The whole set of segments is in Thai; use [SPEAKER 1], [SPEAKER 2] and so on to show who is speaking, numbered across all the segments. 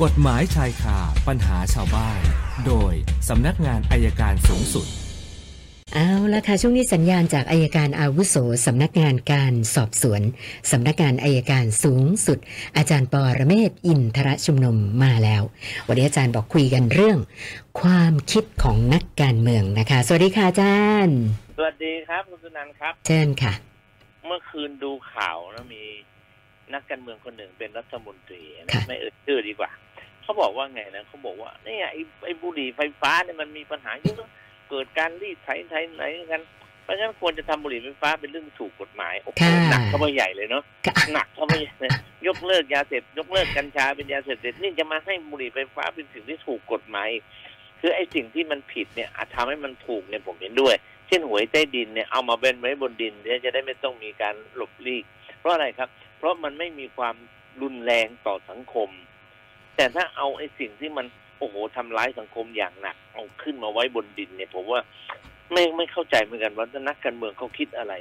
[SPEAKER 1] กฎหมายชายคาปัญหาชาวบ้าน โดยสำนักงานอัยการสูงสุด
[SPEAKER 2] เอาละค่ะ ช่วงนี้สัญญาณจากอัยการอาวุโสสำนักงานการสอบสวนสำนักงานอัยการสูงสุด อาจารย์ปอระเมศวร์อินทรชุมนุมมาแล้ว วันนี้อาจารย์บอกคุยกันเรื่อง ความคิดของนักการเมืองนะคะ สวัสดีค่ะอาจารย์
[SPEAKER 3] สวัสดีครับคุณสุนันท์ครับ
[SPEAKER 2] เชิญค่ะ
[SPEAKER 3] เมื่อคืนดูข่าวนะมี นักการเมืองคนหนึ่งเป็นรัฐมนตรีนะ
[SPEAKER 2] ค่ะ
[SPEAKER 3] ไม่เอ่ยชื่อดีกว่า เขาบอกว่าไงนะเขาบอกว่าเนี่ยไอ้ไอ้บุหรี่ไฟฟ้าเนี่ยมันมีปัญหาเยอะเกิดการรีดไถไถไหนกันเพราะฉะนั้นควรจะทำบุหรี่ไฟฟ้าเป็นเรื่องถูกกฎหมายโอ้โห
[SPEAKER 2] ค่ะ
[SPEAKER 3] หนักเข้าไปใหญ่เลยเนาะ
[SPEAKER 2] ค่ะ
[SPEAKER 3] หนักเข้าไปใหญ่เลยยกเลิกยาเสพยกเลิกกัญชาเป็นยาเสพติดนี่จะมาให้บุหรี่ไฟฟ้าเป็นสิ่งที่ถูกกฎหมายอีกคือไอ้สิ่งที่มันผิดเนี่ยอาจทำให้มันถูกเนี่ยผมเห็นด้วย เช่นหวยใต้ดินเนี่ยเอามาเป็นไว้บนดินเนี่ยจะได้ไม่ต้องมีการหลบลีก เพราะอะไรครับ เพราะมันไม่มีความรุนแรงต่อสังคม แต่ถ้าเอาไอ้สิ่งที่มันโอ้โหทำร้ายสังคมอย่างหนัก เอาขึ้นมาไว้บนดินเนี่ย ผมว่าไม่ไม่เข้าใจเหมือนกันว่านักการเมืองเขาคิดอะไร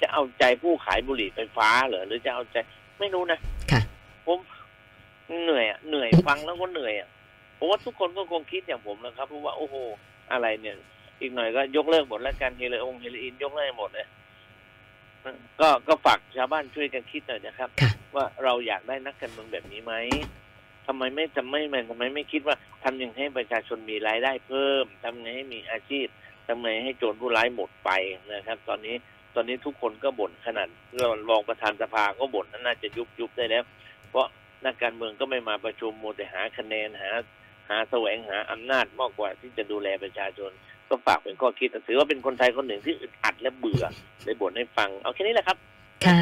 [SPEAKER 3] จะเอาใจผู้ขายบุหรี่ไฟฟ้าเหรอหรือจะเอาใจไม่รู้นะ
[SPEAKER 2] ค่ะ
[SPEAKER 3] ผมเหนื่อยอะเหนื่อยฟังแล้วก็เหนื่อยอะผมว่าทุกคนก็คงคิดอย่างผมนะครับเพราะว่าโอ้โหอะไรเนี่ย อีกหน่อยก็ยกเลิกหมดแล้วกันเฮโรองเฮโรอีนยกเลิกหมดเลย ก็ก็ฝากชาวบ้านช่วยกันคิดหน่อยนะครับ
[SPEAKER 2] ค่ะ
[SPEAKER 3] ว่าเราอยากได้นักการเมืองแบบนี้ไหมทำไมไม่ทำไม่ไม่ทำไมไม่คิดว่าทำยังไงให้ประชาชนมีรายได้เพิ่มทำยังไงให้มีอาชีพทำยังไงให้โจรผู้ร้ายหมดไปนะครับ ตอนนี้ตอนนี้ทุกคนก็บ่นขนาดรองประธานสภาก็บ่นว่าน่าจะยุบยุบได้แล้ว เพราะนักการเมืองก็ไม่มาประชุมมัวแต่หาคะแนนหา หาแสวงหาอำนาจมากกว่าที่จะดูแลประชาชน ก็ฝากเป็นข้อคิดถือว่าเป็นคนไทยคนหนึ่งที่อึดอัดและเบื่อเลยบ่นให้ฟัง เอาแค่นี้แหละครับ
[SPEAKER 2] ค่ะ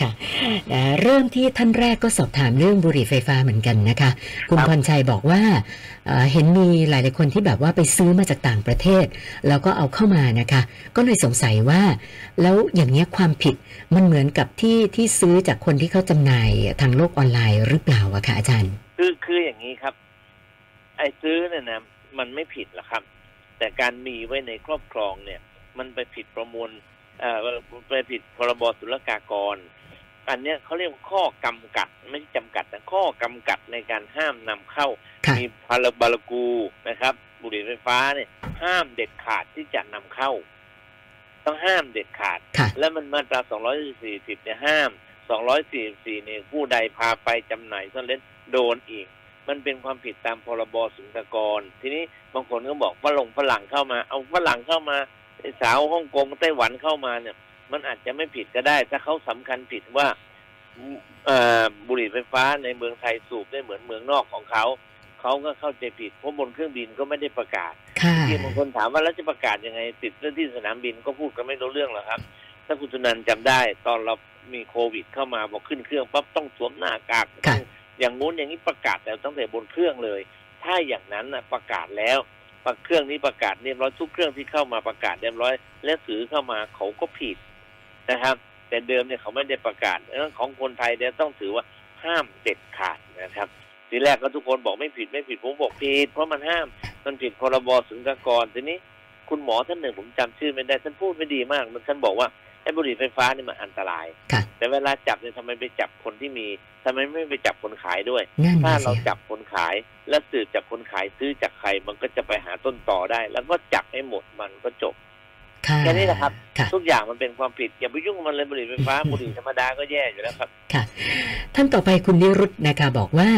[SPEAKER 2] ค่ะเอ่อเริ่มที่ท่านแรกก็สอบถามเรื่องบุหรี่ไฟฟ้าเหมือนกันนะคะ คุณ
[SPEAKER 3] ครับ
[SPEAKER 2] พรชัยบอกว่าเอ่อเห็นมีหลาย ๆ คนที่แบบว่าไปซื้อมาจากต่างประเทศ แล้วก็เอาเข้ามานะคะ ก็เลยสงสัยว่า แล้วอย่างเนี้ยความผิดมันเหมือนกับที่ที่ซื้อจากคนที่เขาจำหน่ายทางโลกออนไลน์หรือเปล่าอะคะอาจารย์
[SPEAKER 3] คือคืออย่างนี้ครับ ไอ้ซื้อเนี่ยนะมันไม่ผิดหรอกครับ แต่การมีไว้ในครอบครองเนี่ย มันไปผิดประมวลเอ่อไปผิดพรบศุลกากร อันเนี้ยเขาเรียกว่าข้อกำกัด ไม่ใช่จำกัดแต่ข้อกำกัดในการห้ามนำเข้า
[SPEAKER 2] ค่ะ
[SPEAKER 3] มีพาราบาลกูนะครับ บุหรี่ไฟฟ้าเนี่ยห้ามเด็ดขาดที่จะนำเข้า ต้องห้ามเด็ดขาด
[SPEAKER 2] ค่ะ
[SPEAKER 3] แล้วมันมาตรา 240เนี่ยห้าม 244เนี่ยผู้ใดพาไปจำหน่ายซ่อนเล่นโดนอีก มันเป็นความผิดตามพรบสุลกากร ทีนี้บางคนก็บอกฝรั่งฝรั่งเข้ามา เอาฝรั่งเข้ามาไอ้สาวฮ่องกงไต้หวันเข้ามาเนี่ย มันอาจจะไม่ผิดก็ได้ ถ้าเขาสำคัญผิดว่าเอ่อบุหรี่ไฟฟ้าในเมืองไทยสูบได้เหมือนเมืองนอกของเขา เขาก็เข้าใจผิดเพราะบนเครื่องบินก็ไม่ได้ประกาศ
[SPEAKER 2] ค่ะ
[SPEAKER 3] ที่บางคนถามว่าแล้วจะประกาศยังไง ติดเรื่องที่สนามบินก็พูดกันไม่รู้เรื่องหรอกครับ ถ้าคุณสุนันท์จำได้ ตอนเรามีโควิดเข้ามาบอกขึ้นเครื่องปั๊บต้องสวมหน้ากาก
[SPEAKER 2] ค่ะ
[SPEAKER 3] ต้อง อย่างงู้นอย่างนี้ประกาศแต่ตั้งแต่บนเครื่องเลย ถ้าอย่างนั้นนะประกาศแล้วปเครื่องนี้ประกาศเรียบร้อยทุกเครื่องที่เข้ามาประกาศเรียบร้อย และถือเข้ามาเขาก็ผิดนะครับ แต่เดิมเนี่ยเขาไม่ได้ประกาศดังนั้นของคนไทยเนี่ยต้องถือว่าห้ามเด็ดขาดนะครับทีแรกก็ทุกคนบอกไม่ผิดไม่ผิดผมบอกผิดเพราะมันห้ามมันผิดพรบศุลกากรทีนี้ คุณหมอท่านหนึ่งผมจำชื่อไม่ได้ท่านพูดไม่ดีมากมันท่านบอกว่า อ้บุหรี่ไฟฟ้านี่มันอันตราย
[SPEAKER 2] ค่ะ
[SPEAKER 3] แต่เวลาจับเนี่ยทำไมไปจับคนที่มีทำไมไม่ไปจับคนขายด้วย
[SPEAKER 2] นั่น
[SPEAKER 3] ถ้า
[SPEAKER 2] น่ะ
[SPEAKER 3] เรา
[SPEAKER 2] สิ
[SPEAKER 3] จับคนขาย และสืบจากคนขายซื้อจากใครมันก็จะไปหาต้นต่อได้ แล้วก็จับให้หมดมันก็จบ
[SPEAKER 2] ค่ะ
[SPEAKER 3] แค่นี้แหละครับ
[SPEAKER 2] ค่ะ
[SPEAKER 3] ทุกอย่างมันเป็นความผิด อย่าไปยุ่งกับมันเลยบุหรี่ไฟฟ้าบุหรี่ธรรมดาก็แย่อยู่แล้วครับ
[SPEAKER 2] ค่ะ ท่านต่อไปคุณนิรุตนะคะบอกว่า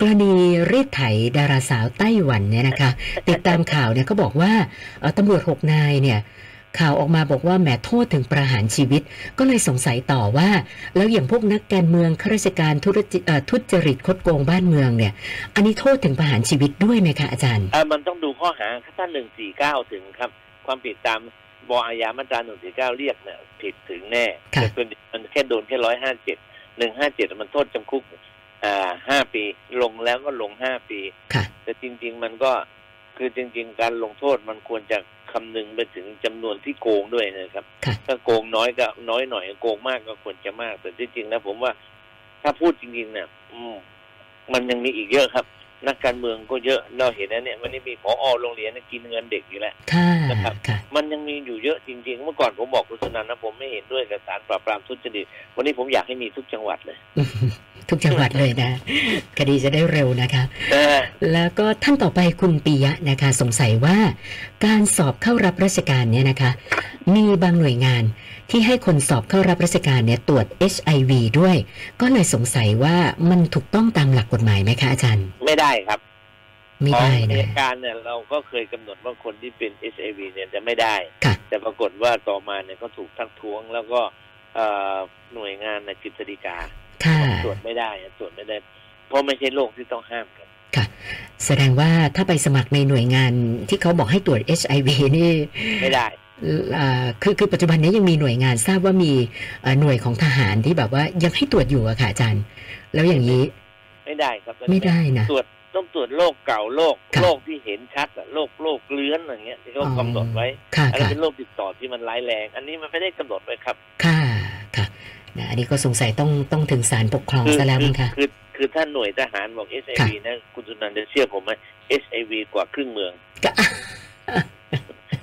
[SPEAKER 2] กรณีรีดไถดาราสาวไต้หวันเนี่ยนะคะ ติดตามข่าวเนี่ยก็บอกว่าเอ่อตำรวจหกนายเนี่ย ข่าวออกมาบอกว่าแหมโทษถึงประหารชีวิต ก็เลยสงสัยต่อว่า แล้วอย่างพวกนักการเมืองข้าราชการธุรจิเอ่อทุจริตคดโกงบ้านเมืองเนี่ย อันนี้โทษถึงประหารชีวิตด้วยไหมคะอาจารย์
[SPEAKER 3] เอ่อมันต้องดูข้อหาถ้าหนึ่งสี่เก้าถึงครับ ความผิดตามบอาญามาตราหนึ่งสี่เก้าเรียกเนี่ยผิดถึงแน่
[SPEAKER 2] ค่ะ
[SPEAKER 3] แต่เป็นมันแค่โดนแค่ร้อยห้าเจ็ดหนึ่งห้าเจ็ดมันโทษจำคุกอ่าห้าปี ลงแล้วก็ลงห้าปี
[SPEAKER 2] ค่ะ
[SPEAKER 3] แต่จริง ๆ มันก็คือจริง ๆ การลงโทษมันควรจะ คำนึงไปถึงจำนวนที่โกงด้วยนะครับ
[SPEAKER 2] ค่ะ
[SPEAKER 3] ถ้าโกงน้อยก็น้อยหน่อยโกงมากก็ควรจะมาก แต่ที่จริงแล้วผมว่าถ้าพูดจริงๆเนี่ยอืมมันยังมีอีกเยอะครับ นักการเมืองก็เยอะเราเห็นนะเนี่ยวันนี้มีผอโรงเรียนเนี่ยกินเงินเด็กอยู่แล้ว
[SPEAKER 2] ค่ะ
[SPEAKER 3] นะครับ
[SPEAKER 2] ค่ะ
[SPEAKER 3] มันยังมีอยู่เยอะจริง ๆ เมื่อก่อนผมบอกคุณสนันนะผมไม่เห็นด้วยกับสารปราบปรามทุจริตวันนี้ผมอยากให้มีทุกจังหวัดเลย
[SPEAKER 2] ทุกจังหวัดเลยนะ คดีจะได้เร็วนะคะ
[SPEAKER 3] เออ
[SPEAKER 2] แล้วก็ท่านต่อไปคุณปียะนะคะ สงสัยว่า การสอบเข้ารับราชการเนี่ยนะคะ มีบางหน่วยงานที่ให้คนสอบเข้ารับราชการเนี่ยตรวจ HIV ด้วย ก็เลยสงสัยว่ามันถูกต้องตามหลักกฎหมายไหมคะอาจารย์
[SPEAKER 3] ไม่ได้ครับ
[SPEAKER 2] ไม่
[SPEAKER 3] ของ
[SPEAKER 2] ได้
[SPEAKER 3] อั
[SPEAKER 2] นะ
[SPEAKER 3] ยการเนี่ยเราก็เคยกำหนดว่าคนที่เป็น HIV เนี่ยจะไม่ได้
[SPEAKER 2] ค่ะ
[SPEAKER 3] แต่ปรากฏว่าต่อมาเนี่ยก็ถูกทักท้วง แล้วก็เอ่อหน่วยงานในกิจฎีกา
[SPEAKER 2] ค่ะ
[SPEAKER 3] ตรวจไม่ได้อะตรวจไม่ได้ เพราะไม่ใช่โรคที่ต้องห้ามกัน
[SPEAKER 2] แสดงว่าถ้าไปสมัครในหน่วยงานที่เขาบอกให้ตรวจ HIV นี่
[SPEAKER 3] ไม่ได้
[SPEAKER 2] เอ่อคือคือปัจจุบันนี้ยังมีหน่วยงานทราบว่ามีเอ่อหน่วยของทหารที่แบบว่ายังให้ตรวจอยู่อะค่ะอาจารย์ แล้วอย่างนี้
[SPEAKER 3] ไม่ได้ครับ
[SPEAKER 2] ไม่ได้นะ
[SPEAKER 3] ตรวจ ต้องตรวจโรคเก่าโรค
[SPEAKER 2] ค่ะ
[SPEAKER 3] โรคที่เห็นชัดอะโรคโรคเลื้อนอะไรเงี้ยที่เขากำหนดไว้
[SPEAKER 2] ค่ะ
[SPEAKER 3] อันนั้น
[SPEAKER 2] ค่ะ
[SPEAKER 3] เป็นโรคติดต่อที่มันร้ายแรง อันนี้มันไม่ได้กำหนดไว้ครับ
[SPEAKER 2] ค่ะค่ะนะอันนี้ก็สงสัยต้องต้องถึงศาลปกครอง
[SPEAKER 3] คื
[SPEAKER 2] ซะแล้ว
[SPEAKER 3] คื
[SPEAKER 2] มั้งคะ
[SPEAKER 3] คือคือถ้าหน่วยทหารบอก HIV นะคุณสุนันท์จะเชื่อผมไหม HIV กว่าครึ่งเมือง
[SPEAKER 2] ก็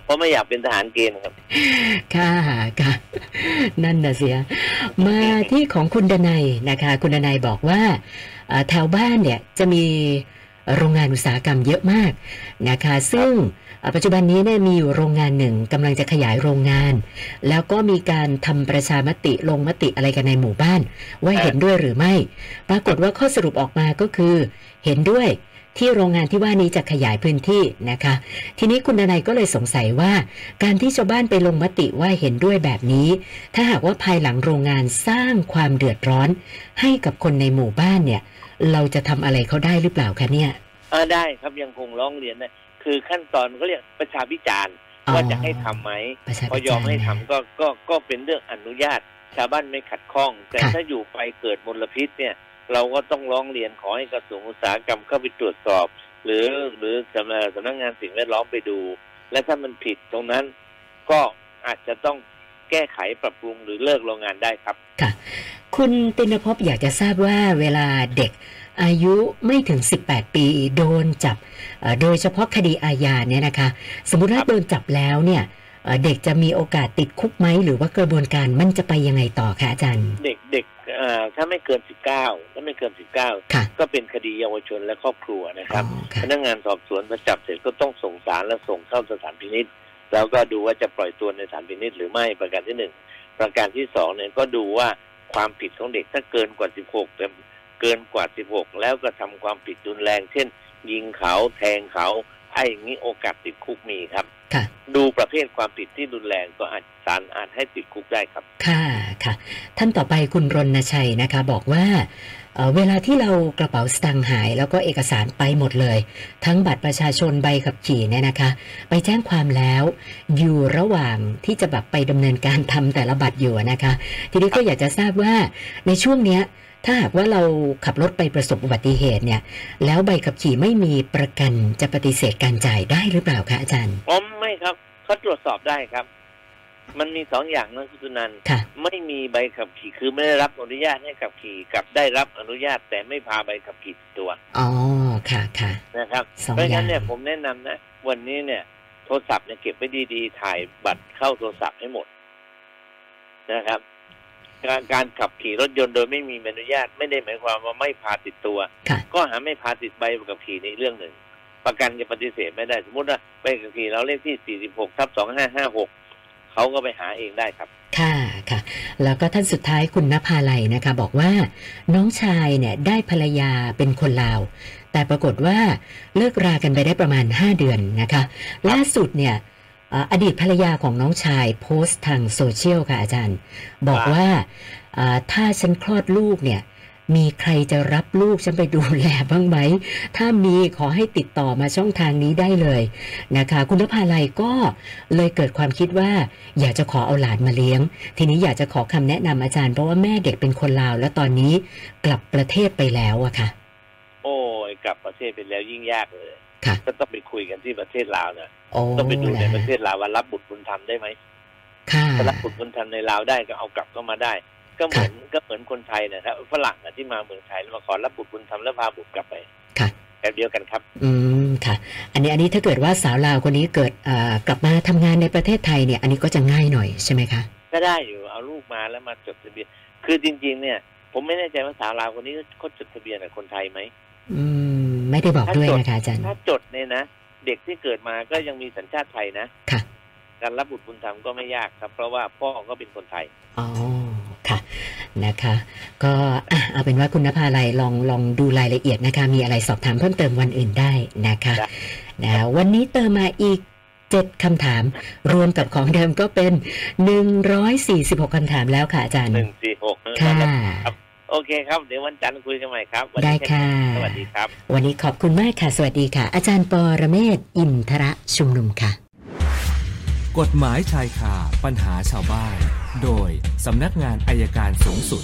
[SPEAKER 3] เพราะไม่อยากเป็นทหารเกณฑ์ครับ
[SPEAKER 2] ค่ะค่ะ นั่นน่ะเสีย มาที่ของคุณดนัยนะคะ คุณดนัยบอกว่าเอ่อแถวบ้านเนี่ยจะมี โรงงานอุตสาหกรรมเยอะมากนะคะ ซึ่งปัจจุบันนี้เนี่ยมีอยู่โรงงานหนึ่งกำลังจะขยายโรงงาน แล้วก็มีการทำประชามติลงมติอะไรกันในหมู่บ้าน ว่าเห็นด้วยหรือไม่ ปรากฏว่าข้อสรุปออกมาก็คือ เห็นด้วย ที่โรงงานที่ว่านี้จะขยายพื้นที่นะคะ ทีนี้คุณดนัยก็เลยสงสัยว่า การที่ชาวบ้านไปลงมติว่าเห็นด้วยแบบนี้ ถ้าหากว่าภายหลังโรงงานสร้างความเดือดร้อน ให้กับคนในหมู่บ้านเนี่ย เราจะทำอะไรเขาได้หรือเปล่าคะเนี่ย
[SPEAKER 3] อ่าได้ครับยังคงร้องเรียนนะคือขั้นตอนเขาเรียกประชาพิจารณ์
[SPEAKER 2] อ๋อ
[SPEAKER 3] ว่าจะให้ทำไหม
[SPEAKER 2] ประชา
[SPEAKER 3] พอ
[SPEAKER 2] พิ
[SPEAKER 3] ย
[SPEAKER 2] จา
[SPEAKER 3] อ
[SPEAKER 2] ร
[SPEAKER 3] ม
[SPEAKER 2] ณ์
[SPEAKER 3] ให้ทำ
[SPEAKER 2] นะ
[SPEAKER 3] ก็ก็ก็เป็นเรื่องอนุญาต ชาวบ้านไม่ขัดข้อง แต่
[SPEAKER 2] ค่ะ
[SPEAKER 3] ถ้าอยู่ไปเกิดมลพิษเนี่ย เราก็ต้องร้องเรียนขอให้กระทรวงอุตสาหกรรมเข้าไปตรวจสอบ หรือหรือสำนักสำนักงานสิ่งแวดล้อมไปดู และถ้ามันผิดตรงนั้นก็อาจจะต้องแก้ไขปรับปรุงหรือเลิกโรงงานได้ครับ
[SPEAKER 2] ค่ะ คุณตินภพอยากจะทราบว่าเวลาเด็กอายุไม่ถึง 18 ปีโดนจับเอ่อโดยเฉพาะคดีอาญาเนี่ยนะคะ สมมุติว่า
[SPEAKER 3] ครับ
[SPEAKER 2] โดนจับแล้วเนี่ย เอ่อเด็กจะมีโอกาสติดคุกไหม หรือว่ากระบวนการมันจะไปยังไงต่อคะอาจารย์
[SPEAKER 3] เด็กเด็กเอ่อถ้าไม่เกินสิบเก้าถ้าไม่เกินสิบเก้า
[SPEAKER 2] ค่ะ
[SPEAKER 3] ก็เป็นคดีเยาวชนและครอบครัวนะครับ
[SPEAKER 2] อ๋อค่ะ
[SPEAKER 3] พนักงานสอบสวนพอจับเสร็จก็ต้องส่งสารและส่งเข้าสถานพินิษแล้วก็ดูว่าจะปล่อยตัวในสถานพินิษหรือไม่ประการที่หนึ่งประการที่สองเนี่ยก็ดูว่าความผิดของเด็กถ้าเกินกว่าสิบหกแต่เกินกว่าสิบหกแล้วก็ทำความผิดรุนแรง เช่น ยิงเขาแทงเขา ไอ้อย่างนี้โอกาสติดคุกมีครับ
[SPEAKER 2] ค่ะ
[SPEAKER 3] ดูประเภทความผิดที่รุนแรงก็อาจศาลอาจให้ติดคุกได้ครับ
[SPEAKER 2] ค่ะค่ะ ท่านต่อไปคุณรณชัยนะคะ บอกว่าเอ่อเวลาที่เรากระเป๋าสตางค์หาย แล้วก็เอกสารไปหมดเลย ทั้งบัตรประชาชนใบขับขี่เนี่ยนะคะ ไปแจ้งความแล้ว อยู่ระหว่างที่จะแบบไปดำเนินการทำแต่ละบัตรอยู่นะคะ ทีนี้ก็อยากจะทราบว่าในช่วงเนี้ย ถ้าหากว่าเราขับรถไปประสบอุบัติเหตุเนี่ย แล้วใบขับขี่ไม่มีประกันจะปฏิเสธการจ่ายได้หรือเปล่าคะอาจารย์
[SPEAKER 3] อ๋อไม่ครับเขาตรวจสอบได้ครับ มันมีสองอย่างนะคุณสุนันท์
[SPEAKER 2] ค่ะ
[SPEAKER 3] ไม่มีใบขับขี่คือไม่ได้รับอนุญาตให้ขับขี่กับได้รับอนุญาตแต่ไม่พาใบขับขี่ติดตัว
[SPEAKER 2] อ๋อค่ะค่ะ
[SPEAKER 3] นะครับ
[SPEAKER 2] สอง
[SPEAKER 3] เพราะ
[SPEAKER 2] อย่า
[SPEAKER 3] งั้
[SPEAKER 2] ง
[SPEAKER 3] นเนี่ยผมแนะนำนะวันนี้เนี่ยโทรศัพท์เนี่ยเก็บไว้ดีๆ ถ่ายบัตรเข้าโทรศัพท์ให้หมดนะครับ การการขับขี่รถยนต์โดยไม่มีใบอนุญาตไม่ได้หมายความว่าไม่พาติดตัว
[SPEAKER 2] ค่ะ
[SPEAKER 3] ก็หาไม่พาติดใบขับขี่ในเรื่องหนึ่ง ประกันจะปฏิเสธไม่ได้ สมมติว่าใบขับขี่เราเลขที่ 46ทับ2556เขาก็ไปหาเองได้ครับ
[SPEAKER 2] ค่ะค่ะ แล้วก็ท่านสุดท้ายคุณนภาลัยนะคะ บอกว่าน้องชายเนี่ยได้ภรรยาเป็นคนลาว แต่ปรากฏว่าเลิกรากันไปได้ประมาณ 5 เดือนนะคะ ล่าสุดเนี่ยเอ่ออดีตภรรยาของน้องชายโพสต์ทางโซเชียลค่ะอาจารย์ บอกว่าเอ่อถ้าฉันคลอดลูกเนี่ย มีใครจะรับลูกฉันไปดูแลบ้างไหม ถ้ามีขอให้ติดต่อมาช่องทางนี้ได้เลยนะคะ คุณนภาลัยก็เลยเกิดความคิดว่า อยากจะขอเอาหลานมาเลี้ยง ทีนี้อยากจะขอคำแนะนำอาจารย์เพราะว่าแม่เด็กเป็นคนลาว แล้วตอนนี้กลับประเทศไปแล้วอะค่ะ
[SPEAKER 3] โอ้ยกลับประเทศไปแล้วยิ่งยากเลย
[SPEAKER 2] ค่ะ
[SPEAKER 3] ก็ต้องไปคุยกันที่ประเทศลาวนะ
[SPEAKER 2] โอ้
[SPEAKER 3] ต้องไปดูใน
[SPEAKER 2] นะ
[SPEAKER 3] ประเทศลาวว่ารับบุตรบุญธรรมได้ไหม
[SPEAKER 2] ค่ะ
[SPEAKER 3] ถ้ารับบุตรบุญธรรมในลาวได้ก็เอากลับเข้ามาได้ ก็เหมือนก็เหมือนคนไทยนะครับฝรั่งอะที่มาเมืองไทยแล้วมาขอรับบุตรบุญธรรมแล้วพาบุตรกลับไป
[SPEAKER 2] ค่ะ
[SPEAKER 3] แบบเดียวกันครับ
[SPEAKER 2] อืมค่ะ อันนี้อันนี้ถ้าเกิดว่าสาวลาวคนนี้เกิดเอ่อกลับมาทำงานในประเทศไทยเนี่ย อันนี้ก็จะง่ายหน่อยใช่ไหมคะ
[SPEAKER 3] ก็ได้อยู่เอาลูกมาแล้วมาจดทะเบียน คือจริง ๆ เนี่ย ผมไม่แน่ใจว่าสาวลาวคนนี้เขาจดทะเบียนกับคนไทยไหม
[SPEAKER 2] อืม ไม่ได้บอกด้วยนะคะอาจารย์
[SPEAKER 3] ถ้าจดเนี่ยนะเด็กที่เกิดมาก็ยังมีสัญชาติไทยนะ
[SPEAKER 2] ค่ะ
[SPEAKER 3] การรับบุตรบุญธรรมก็ไม่ยากครับ เพราะว่าพ่อก็เป็นคนไทย
[SPEAKER 2] อ๋อค่ะนะคะ ก็อะเอาเป็นว่าคุณนภาลัยลองลองดูรายละเอียดนะคะ มีอะไรสอบถามเพิ่มเติมวันอื่นได้นะคะ
[SPEAKER 3] ได้
[SPEAKER 2] นะวันนี้เติมมาอีกเจ็ดคำถาม รวมกับของเดิมก็เป็นหนึ่งร้อยสี่สิบหกคำถามแล้วค่ะอาจารย์
[SPEAKER 3] หนึ่งสี่หก
[SPEAKER 2] ค่ะ
[SPEAKER 3] โอเคครับ เดี๋ยววันจันทร์คุยกันใหม่ครับวัน
[SPEAKER 2] ได้
[SPEAKER 3] นี้แค่ะ สวัสดีครับ
[SPEAKER 2] วันนี้ขอบคุณมากค่ะ สวัสดีค่ะ อาจารย์ปอระเมศวร์อินทระชุมนุมค่ะ
[SPEAKER 1] กฎหมายชายคาปัญหาชาวบ้าน โดยสำนักงานอายการสูงสุด